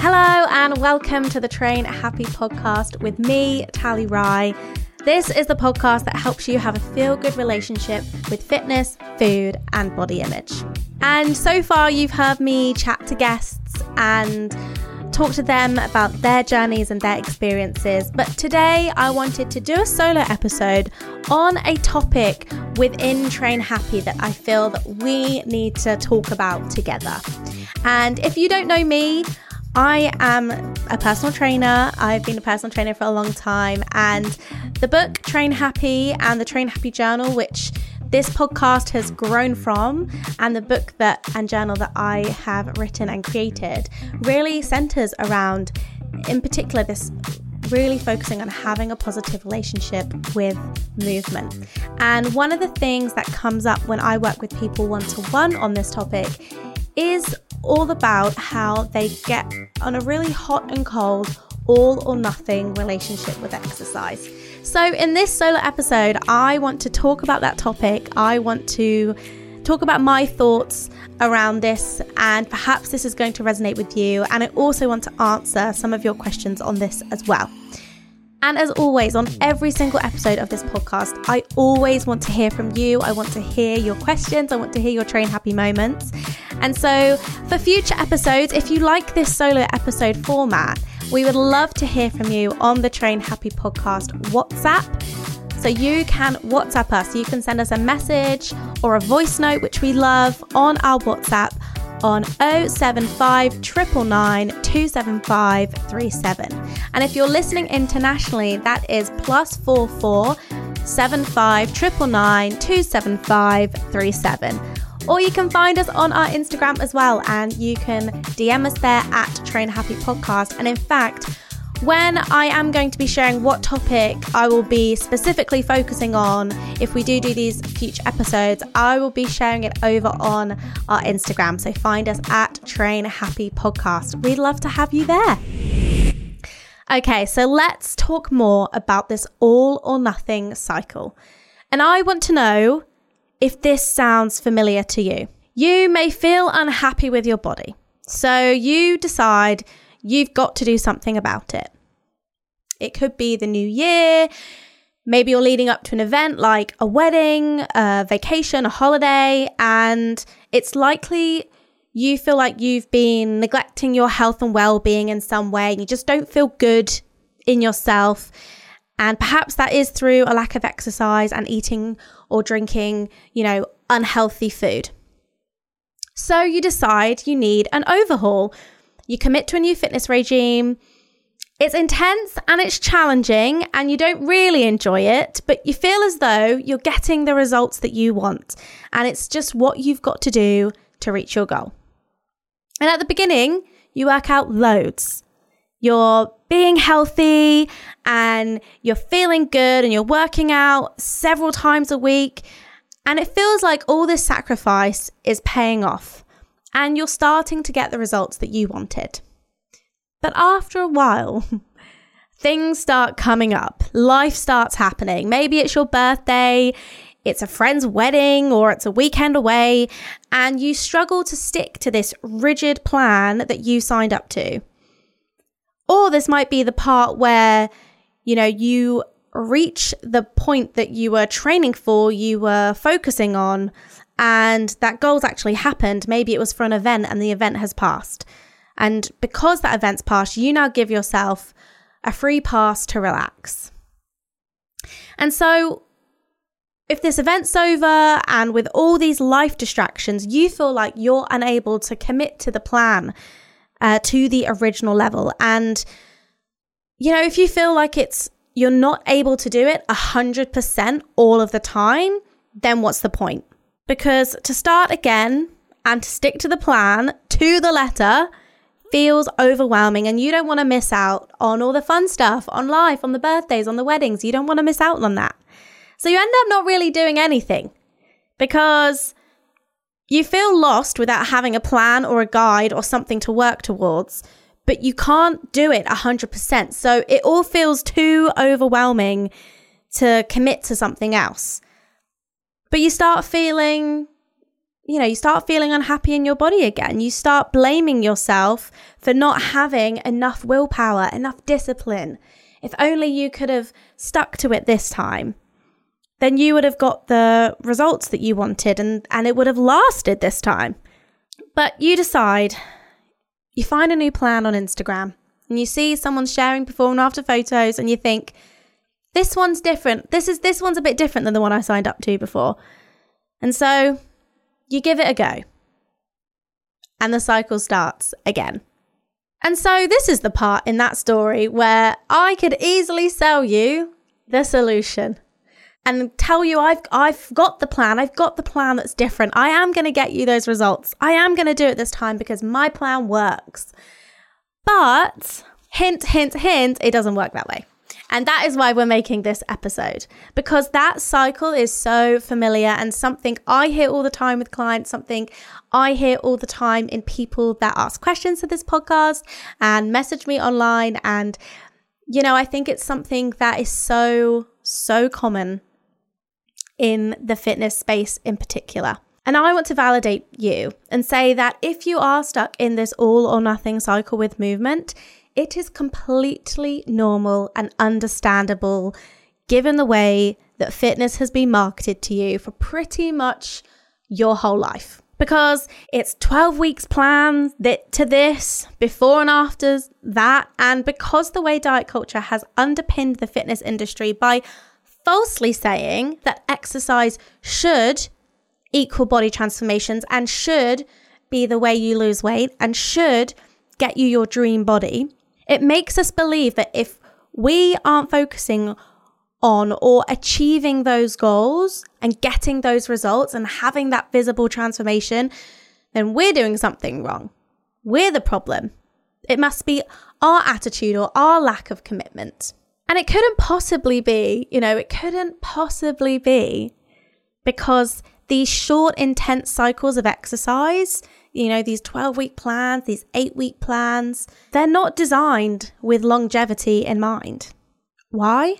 Hello and welcome to the Train Happy podcast with me, Tally Rye. This is the podcast that helps you have a feel good relationship with fitness, food, and body image. And so far, you've heard me chat to guests and talk to them about their journeys and their experiences. But today, I wanted to do a solo episode on a topic within Train Happy that I feel that we need to talk about together. And if you don't know me, I am a personal trainer. I've been a personal trainer for a long time. And the book Train Happy and the Train Happy Journal, which this podcast has grown from, and the book that and journal that I have written and created really centers around, in particular, this really focusing on having a positive relationship with movement. And one of the things that comes up when I work with people one to one on this topic is all about how they get on a really hot and cold, all or nothing relationship with exercise. So, in this solo episode, I want to talk about that topic. I want to talk about my thoughts around this, and perhaps this is going to resonate with you. And I also want to answer some of your questions on this as well. And as always, on every single episode of this podcast, I always want to hear from you. I want to hear your questions. I want to hear your train happy moments. And so, for future episodes, if you like this solo episode format, we would love to hear from you on the Train Happy Podcast WhatsApp. So you can WhatsApp us. You can send us a message or a voice note, which we love, on our WhatsApp on 075 999 275 37. And if you're listening internationally, that is plus 44 75 999 275 37. Or you can find us on our Instagram as well, and you can DM us there at Train Happy Podcast. And in fact, when I am going to be sharing what topic I will be specifically focusing on, if we do do these future episodes, I will be sharing it over on our Instagram. So find us at Train Happy Podcast. We'd love to have you there. Okay, so let's talk more about this all or nothing cycle. And I want to know if this sounds familiar to you. You may feel unhappy with your body, so you decide you've got to do something about it. It could be the new year. Maybe you're leading up to an event like a wedding, a vacation, a holiday, and it's likely you feel like you've been neglecting your health and well being in some way, and you just don't feel good in yourself. And perhaps that is through a lack of exercise and eating or drinking, you know, unhealthy food. So you decide you need an overhaul. You commit to a new fitness regime. It's intense and it's challenging, and you don't really enjoy it, but you feel as though you're getting the results that you want. And it's just what you've got to do to reach your goal. And at the beginning, you work out loads. You're being healthy and you're feeling good and you're working out several times a week. And it feels like all this sacrifice is paying off and you're starting to get the results that you wanted. But after a while, things start coming up. Life starts happening. Maybe it's your birthday, it's a friend's wedding, or it's a weekend away, and you struggle to stick to this rigid plan that you signed up to. Or this might be the part where, you know, you reach the point that you were training for, you were focusing on, and that goal's actually happened. Maybe it was for an event and the event has passed. And because that event's passed, you now give yourself a free pass to relax. And so, if this event's over and with all these life distractions, you feel like you're unable to commit to the plan uh, to the original level. And, you know, if you feel like it's you're not able to do it 100% all of the time, then what's the point? Because to start again and to stick to the plan to the letter feels overwhelming and you don't want to miss out on all the fun stuff, on life, on the birthdays, on the weddings. You don't want to miss out on that. So you end up not really doing anything because you feel lost without having a plan or a guide or something to work towards, but you can't do it 100%. So it all feels too overwhelming to commit to something else. But you start feeling, you know, you start feeling unhappy in your body again. You start blaming yourself for not having enough willpower, enough discipline. If only you could have stuck to it this time then you would have got the results that you wanted and, and it would have lasted this time. But you decide, you find a new plan on Instagram and you see someone sharing before and after photos and you think, this one's different. This is this one's a bit different than the one I signed up to before. And so you give it a go. And the cycle starts again. And so this is the part in that story where I could easily sell you the solution and tell you I've I've got the plan. I've got the plan that's different. I am going to get you those results. I am going to do it this time because my plan works. But hint hint hint, it doesn't work that way. And that is why we're making this episode because that cycle is so familiar and something I hear all the time with clients, something I hear all the time in people that ask questions to this podcast and message me online. And, you know, I think it's something that is so, so common in the fitness space in particular. And I want to validate you and say that if you are stuck in this all or nothing cycle with movement, it is completely normal and understandable given the way that fitness has been marketed to you for pretty much your whole life. Because it's 12 weeks plan that to this, before and after that, and because the way diet culture has underpinned the fitness industry by falsely saying that exercise should equal body transformations and should be the way you lose weight and should get you your dream body, it makes us believe that if we aren't focusing on or achieving those goals and getting those results and having that visible transformation, then we're doing something wrong. We're the problem. It must be our attitude or our lack of commitment. And it couldn't possibly be, you know, it couldn't possibly be because these short, intense cycles of exercise, you know, these 12 week plans, these eight week plans, they're not designed with longevity in mind. Why?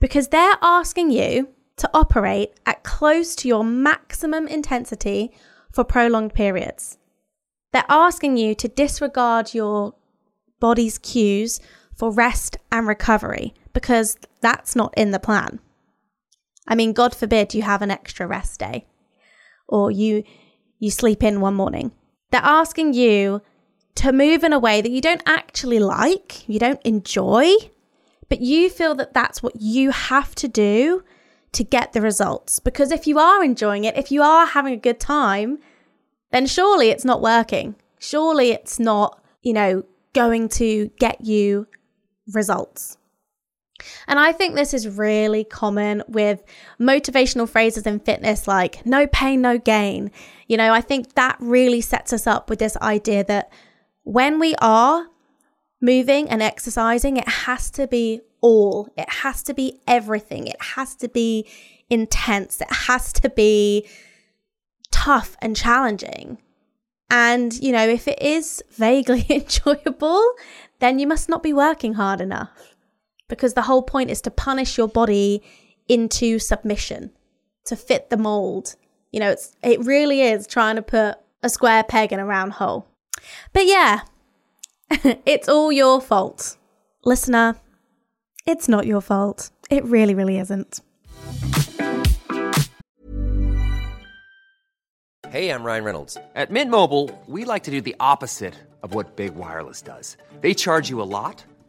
Because they're asking you to operate at close to your maximum intensity for prolonged periods. They're asking you to disregard your body's cues for rest and recovery because that's not in the plan. I mean, God forbid you have an extra rest day or you you sleep in one morning. They're asking you to move in a way that you don't actually like, you don't enjoy, but you feel that that's what you have to do to get the results. Because if you are enjoying it, if you are having a good time, then surely it's not working. Surely it's not, you know, going to get you results. And I think this is really common with motivational phrases in fitness like no pain, no gain. You know, I think that really sets us up with this idea that when we are moving and exercising, it has to be all, it has to be everything, it has to be intense, it has to be tough and challenging. And, you know, if it is vaguely enjoyable, then you must not be working hard enough. Because the whole point is to punish your body into submission, to fit the mold. You know, it's it really is trying to put a square peg in a round hole. But yeah, it's all your fault. Listener, it's not your fault. It really, really isn't. Hey, I'm Ryan Reynolds. At Mint Mobile, we like to do the opposite of what Big Wireless does. They charge you a lot,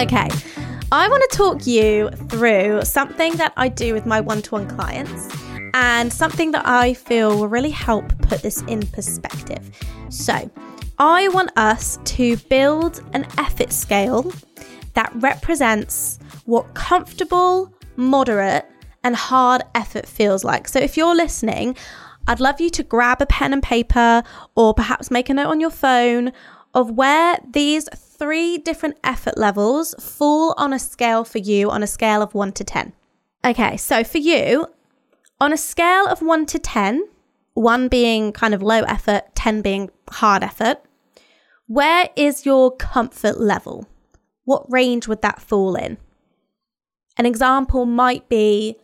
Okay, I want to talk you through something that I do with my one to one clients and something that I feel will really help put this in perspective. So, I want us to build an effort scale that represents what comfortable, moderate, and hard effort feels like. So, if you're listening, I'd love you to grab a pen and paper or perhaps make a note on your phone of where these three different effort levels fall on a scale for you on a scale of 1 to 10. Okay, so for you, on a scale of 1 to 10, 1 being kind of low effort, 10 being hard effort, where is your comfort level? What range would that fall in? An example might be,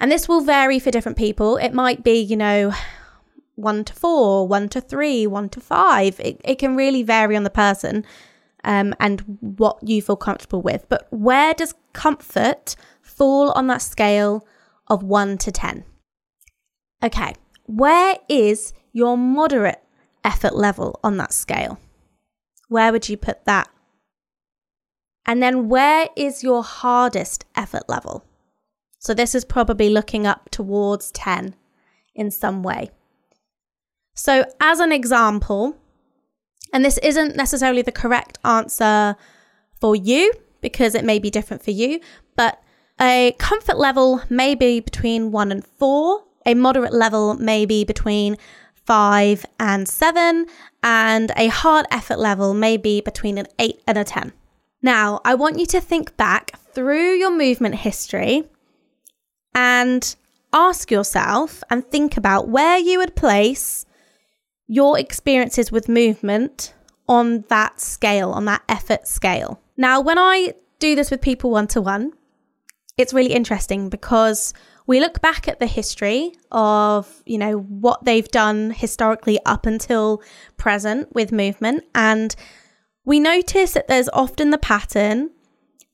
and this will vary for different people, it might be, you know, one to four, one to three, one to five. It, it can really vary on the person um, and what you feel comfortable with. But where does comfort fall on that scale of 1 to 10? Okay, where is your moderate effort level on that scale? Where would you put that? And then where is your hardest effort level? So this is probably looking up towards 10 in some way. So, as an example, and this isn't necessarily the correct answer for you because it may be different for you, but a comfort level may be between one and four, a moderate level may be between five and seven, and a hard effort level may be between an eight and a 10. Now, I want you to think back through your movement history and ask yourself and think about where you would place your experiences with movement on that scale, on that effort scale. Now, when I do this with people one to one, it's really interesting because we look back at the history of, you know, what they've done historically up until present with movement and we notice that there's often the pattern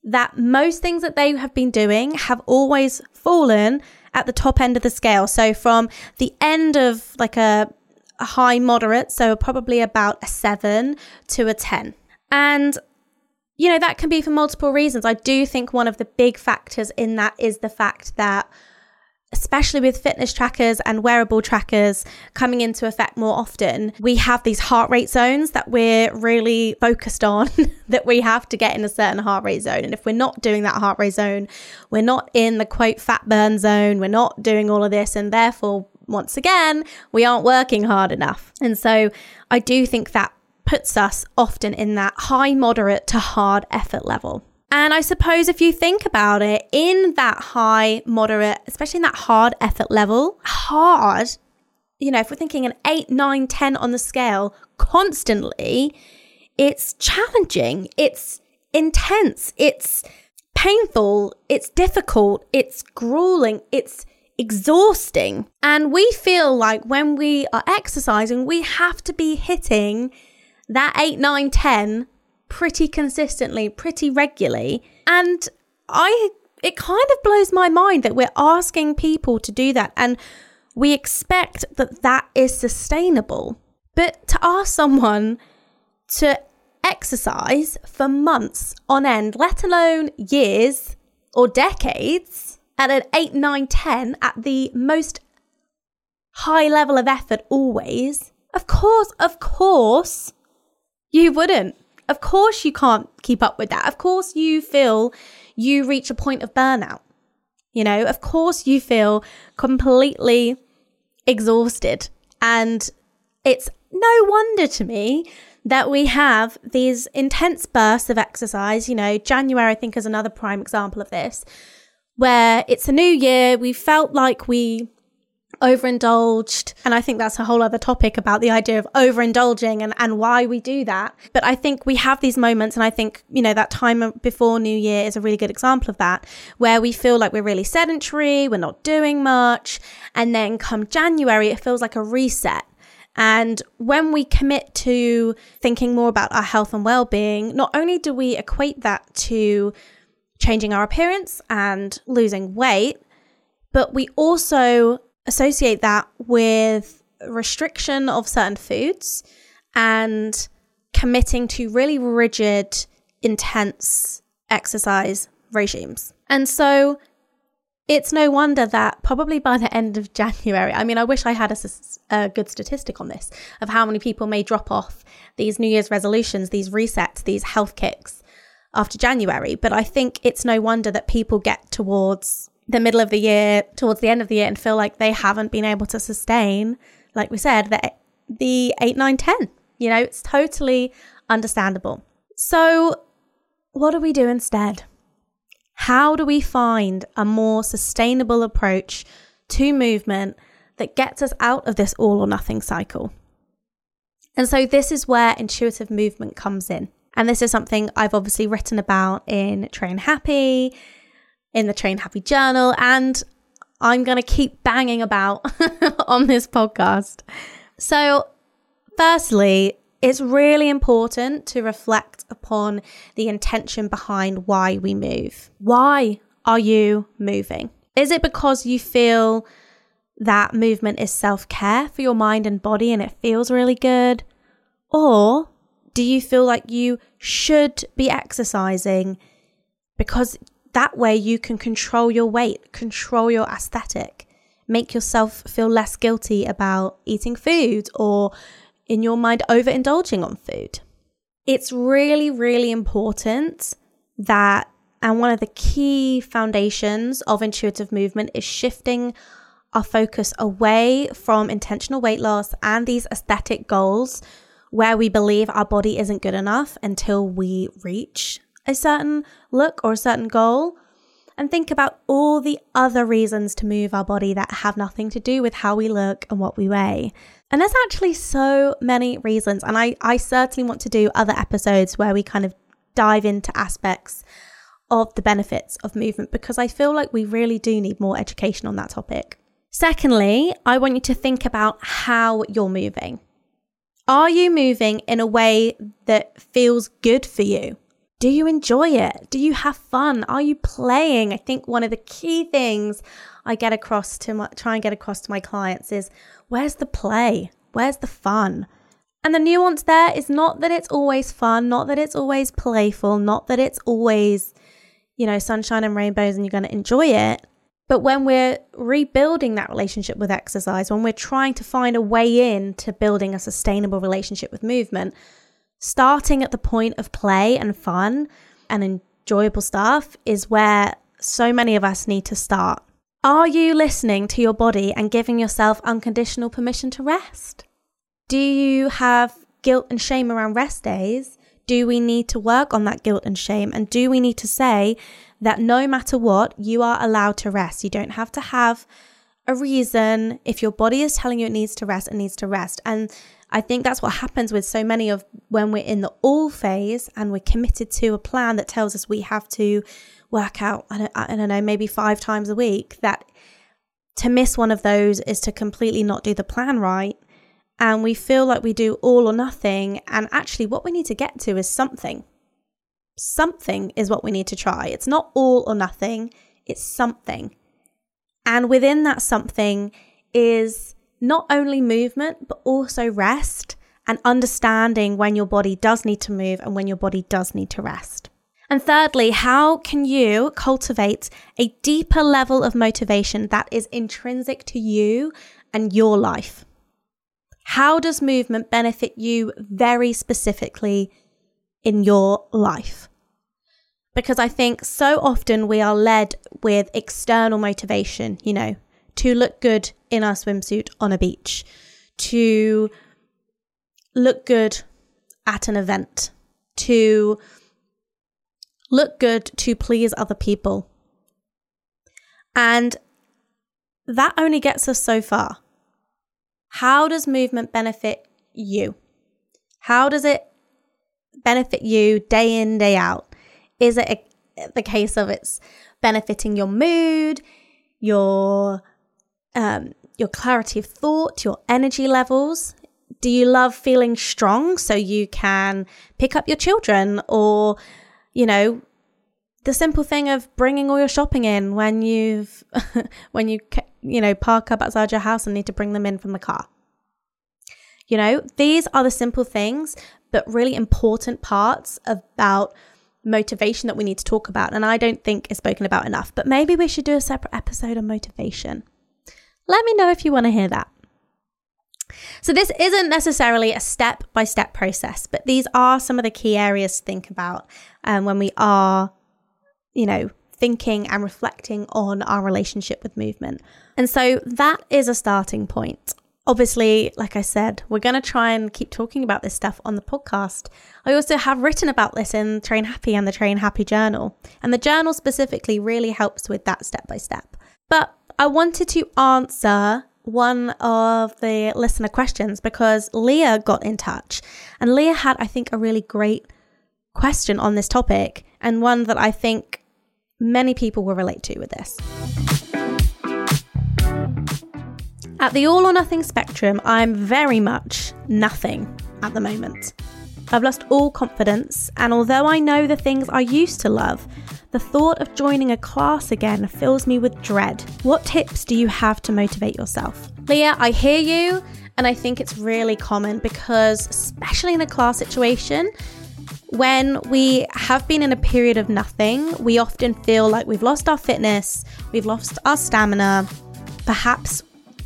that most things that they have been doing have always fallen at the top end of the scale. So from the end of like a a high moderate, so probably about a seven to a 10. And, you know, that can be for multiple reasons. I do think one of the big factors in that is the fact that, especially with fitness trackers and wearable trackers coming into effect more often, we have these heart rate zones that we're really focused on, that we have to get in a certain heart rate zone. And if we're not doing that heart rate zone, we're not in the quote fat burn zone, we're not doing all of this, and therefore once again, we aren't working hard enough. And so I do think that puts us often in that high, moderate to hard effort level. And I suppose if you think about it, in that high, moderate, especially in that hard effort level, hard, you know, if we're thinking an 8, 9, 10 on the scale constantly, it's challenging, it's intense, it's painful, it's difficult, it's grueling, it's exhausting. And we feel like when we are exercising, we have to be hitting that 8, 9, 10 pretty consistently, pretty regularly. And I it kind of blows my mind that we're asking people to do that and we expect that that is sustainable. But to ask someone to exercise for months on end, let alone years or decades, at an 8, 9, 10 at the most high level of effort always, of course, of course, you wouldn't. Of course, you can't keep up with that. Of course, you feel you reach a point of burnout. You know, of course, you feel completely exhausted. And it's no wonder to me that we have these intense bursts of exercise. You know, January, I think, is another prime example of this, where it's a new year. We felt like we overindulged. And I think that's a whole other topic about the idea of overindulging and, and why we do that. But I think we have these moments, and I think, you know, that time before New Year is a really good example of that, where we feel like we're really sedentary, we're not doing much. And then come January, it feels like a reset. And when we commit to thinking more about our health and well being, not only do we equate that to changing our appearance and losing weight, but we also associate that with restriction of certain foods and committing to really rigid, intense exercise regimes. And so it's no wonder that probably by the end of January, I mean, I wish I had a, a, good statistic on this of how many people may drop off these New Year's resolutions, these resets, these health kicks after January. But I think it's no wonder that people get towards the middle of the year, towards the end of the year, and feel like they haven't been able to sustain, like we said, the, the 8, 9, 10. You know, it's totally understandable. So, what do we do instead? How do we find a more sustainable approach to movement that gets us out of this all or nothing cycle? And so, this is where intuitive movement comes in. And this is something I've obviously written about in Train Happy in the Train Happy Journal, and I'm going to keep banging about on this podcast. So, firstly, it's really important to reflect upon the intention behind why we move. Why are you moving? Is it because you feel that movement is self care for your mind and body and it feels really good? Or do you feel like you should be exercising because that way you can control your weight, control your aesthetic, make yourself feel less guilty about eating food or in your mind overindulging on food. It's really, really important that, and one of the key foundations of intuitive movement is shifting our focus away from intentional weight loss and these aesthetic goals where we believe our body isn't good enough until we reach a certain look or a certain goal and think about all the other reasons to move our body that have nothing to do with how we look and what we weigh. And there's actually so many reasons. And I, I certainly want to do other episodes where we kind of dive into aspects of the benefits of movement because I feel like we really do need more education on that topic. Secondly, I want you to think about how you're moving. Are you moving in a way that feels good for you? Do you enjoy it? Do you have fun? Are you playing? I think one of the key things I get across to my, try and get across to my clients is where's the play? Where's the fun? And the nuance there is not that it's always fun, not that it's always playful, not that it's always, you know, sunshine and rainbows and you're going to enjoy it. But when we're rebuilding that relationship with exercise, when we're trying to find a way in to building a sustainable relationship with movement, starting at the point of play and fun and enjoyable stuff is where so many of us need to start. Are you listening to your body and giving yourself unconditional permission to rest? Do you have guilt and shame around rest days? Do we need to work on that guilt and shame? And do we need to say that no matter what, you are allowed to rest? You don't have to have a reason. If your body is telling you it needs to rest, it needs to rest. And I think that's what happens with so many of when we're in the all phase and we're committed to a plan that tells us we have to work out, I don't, I don't know, maybe five times a week. That to miss one of those is to completely not do the plan right. And we feel like we do all or nothing. And actually, what we need to get to is something. Something is what we need to try. It's not all or nothing, it's something. And within that something is not only movement, but also rest and understanding when your body does need to move and when your body does need to rest. And thirdly, how can you cultivate a deeper level of motivation that is intrinsic to you and your life? How does movement benefit you very specifically in your life? Because I think so often we are led with external motivation, you know, to look good in our swimsuit on a beach, to look good at an event, to look good to please other people. And that only gets us so far. How does movement benefit you? How does it benefit you day in, day out? Is it a, the case of it's benefiting your mood, your um, your clarity of thought, your energy levels? Do you love feeling strong so you can pick up your children or, you know, the simple thing of bringing all your shopping in when you've when you you know park up outside your house and need to bring them in from the car. You know, these are the simple things, but really important parts about motivation that we need to talk about. And I don't think is spoken about enough, but maybe we should do a separate episode on motivation. Let me know if you want to hear that. So, this isn't necessarily a step by step process, but these are some of the key areas to think about um, when we are, you know, thinking and reflecting on our relationship with movement. And so, that is a starting point. Obviously, like I said, we're going to try and keep talking about this stuff on the podcast. I also have written about this in Train Happy and the Train Happy Journal. And the journal specifically really helps with that step by step. But I wanted to answer one of the listener questions because Leah got in touch. And Leah had, I think, a really great question on this topic and one that I think many people will relate to with this. At the all or nothing spectrum, I'm very much nothing at the moment. I've lost all confidence, and although I know the things I used to love, the thought of joining a class again fills me with dread. What tips do you have to motivate yourself? Leah, I hear you, and I think it's really common because, especially in a class situation, when we have been in a period of nothing, we often feel like we've lost our fitness, we've lost our stamina. Perhaps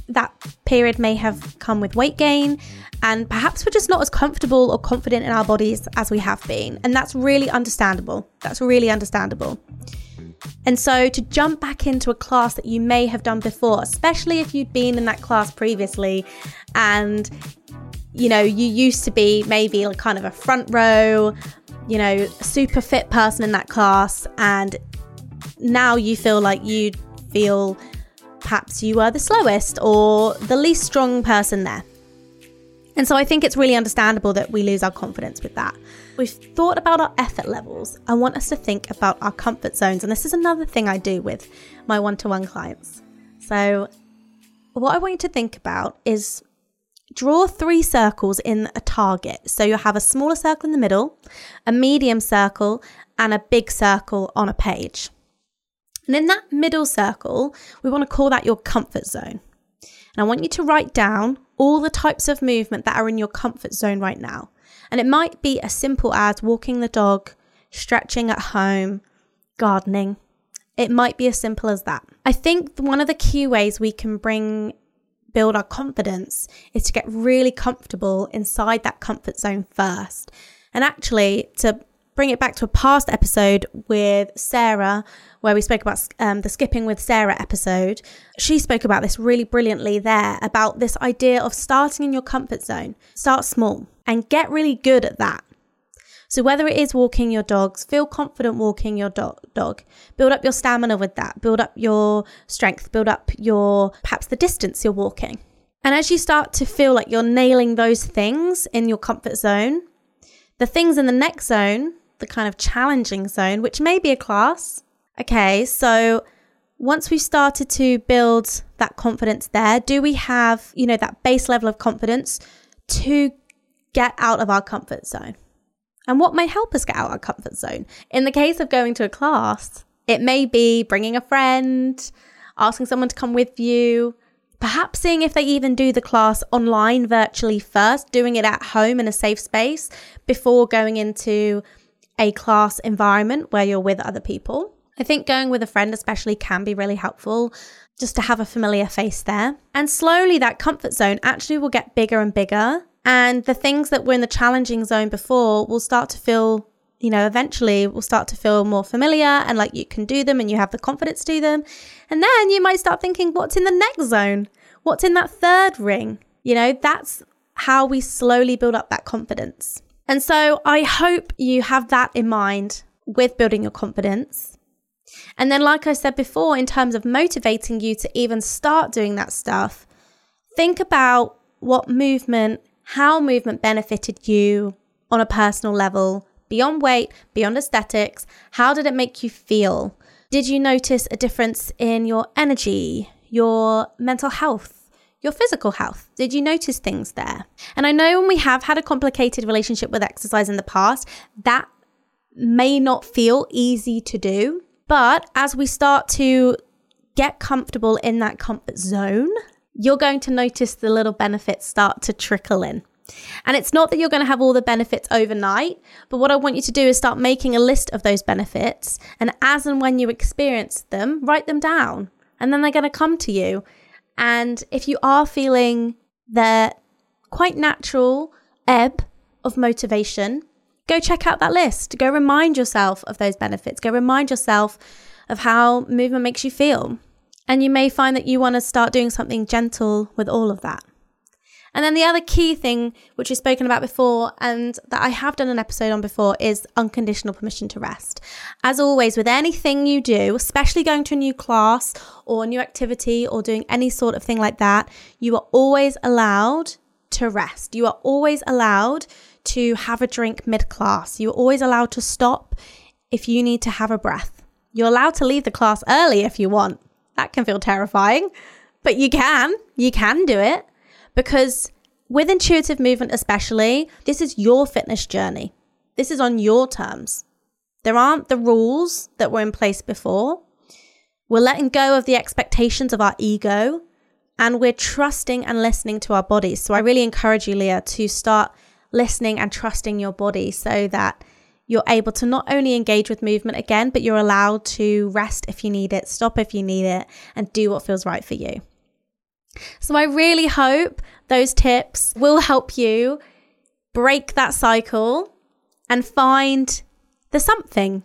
that period may have come with weight gain, and perhaps we're just not as comfortable or confident in our bodies as we have been. And that's really understandable. That's really understandable. And so to jump back into a class that you may have done before, especially if you'd been in that class previously and you know, you used to be maybe like kind of a front row, you know, super fit person in that class and now you feel like you feel perhaps you are the slowest or the least strong person there. And so I think it's really understandable that we lose our confidence with that. We've thought about our effort levels. I want us to think about our comfort zones. And this is another thing I do with my one to one clients. So, what I want you to think about is draw three circles in a target. So, you'll have a smaller circle in the middle, a medium circle, and a big circle on a page. And in that middle circle, we want to call that your comfort zone. And I want you to write down all the types of movement that are in your comfort zone right now. And it might be as simple as walking the dog, stretching at home, gardening. It might be as simple as that. I think one of the key ways we can bring build our confidence is to get really comfortable inside that comfort zone first. And actually to bring it back to a past episode with Sarah, where we spoke about um, the Skipping with Sarah episode. She spoke about this really brilliantly there about this idea of starting in your comfort zone. Start small and get really good at that. So, whether it is walking your dogs, feel confident walking your do- dog. Build up your stamina with that. Build up your strength. Build up your perhaps the distance you're walking. And as you start to feel like you're nailing those things in your comfort zone, the things in the next zone the kind of challenging zone, which may be a class. Okay, so once we've started to build that confidence there, do we have, you know, that base level of confidence to get out of our comfort zone? And what may help us get out of our comfort zone? In the case of going to a class, it may be bringing a friend, asking someone to come with you, perhaps seeing if they even do the class online virtually first, doing it at home in a safe space before going into a class environment where you're with other people. I think going with a friend, especially, can be really helpful just to have a familiar face there. And slowly, that comfort zone actually will get bigger and bigger. And the things that were in the challenging zone before will start to feel, you know, eventually will start to feel more familiar and like you can do them and you have the confidence to do them. And then you might start thinking, what's in the next zone? What's in that third ring? You know, that's how we slowly build up that confidence. And so I hope you have that in mind with building your confidence. And then, like I said before, in terms of motivating you to even start doing that stuff, think about what movement, how movement benefited you on a personal level, beyond weight, beyond aesthetics. How did it make you feel? Did you notice a difference in your energy, your mental health, your physical health? Did you notice things there? And I know when we have had a complicated relationship with exercise in the past, that may not feel easy to do. But as we start to get comfortable in that comfort zone, you're going to notice the little benefits start to trickle in. And it's not that you're going to have all the benefits overnight, but what I want you to do is start making a list of those benefits. And as and when you experience them, write them down. And then they're going to come to you. And if you are feeling the quite natural ebb of motivation, go check out that list. Go remind yourself of those benefits. Go remind yourself of how movement makes you feel. And you may find that you want to start doing something gentle with all of that. And then the other key thing, which we've spoken about before and that I have done an episode on before, is unconditional permission to rest. As always, with anything you do, especially going to a new class or a new activity or doing any sort of thing like that, you are always allowed to rest. You are always allowed to have a drink mid class. You're always allowed to stop if you need to have a breath. You're allowed to leave the class early if you want. That can feel terrifying, but you can. You can do it because with intuitive movement, especially, this is your fitness journey. This is on your terms. There aren't the rules that were in place before. We're letting go of the expectations of our ego and we're trusting and listening to our bodies. So I really encourage you, Leah, to start listening and trusting your body so that you're able to not only engage with movement again, but you're allowed to rest if you need it, stop if you need it, and do what feels right for you. So I really hope those tips will help you break that cycle and find the something.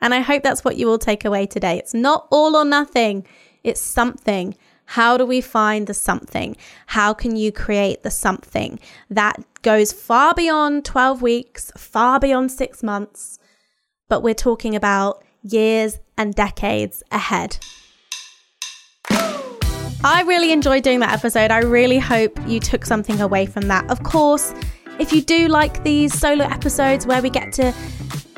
And I hope that's what you will take away today. It's not all or nothing, it's something. How do we find the something? How can you create the something that goes far beyond 12 weeks, far beyond six months? But we're talking about years and decades ahead. I really enjoyed doing that episode. I really hope you took something away from that. Of course, if you do like these solo episodes where we get to,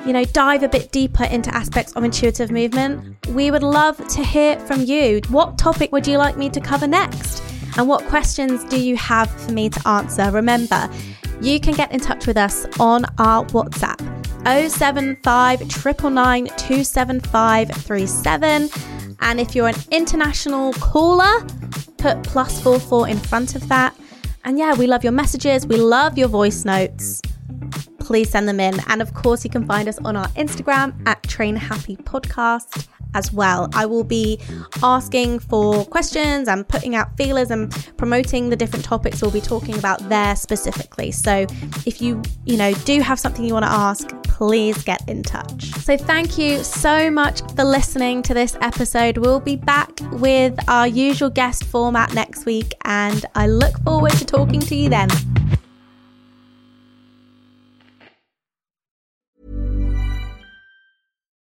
you know, dive a bit deeper into aspects of intuitive movement, we would love to hear from you. What topic would you like me to cover next? And what questions do you have for me to answer? Remember, you can get in touch with us on our WhatsApp 075 999 27537. And if you're an international caller, put plus four four in front of that. And yeah, we love your messages. We love your voice notes. Please send them in. And of course, you can find us on our Instagram at Train Happy Podcast as well. I will be asking for questions and putting out feelers and promoting the different topics we'll be talking about there specifically. So if you, you know, do have something you want to ask, please get in touch. So thank you so much for listening to this episode. We'll be back with our usual guest format next week and I look forward to talking to you then.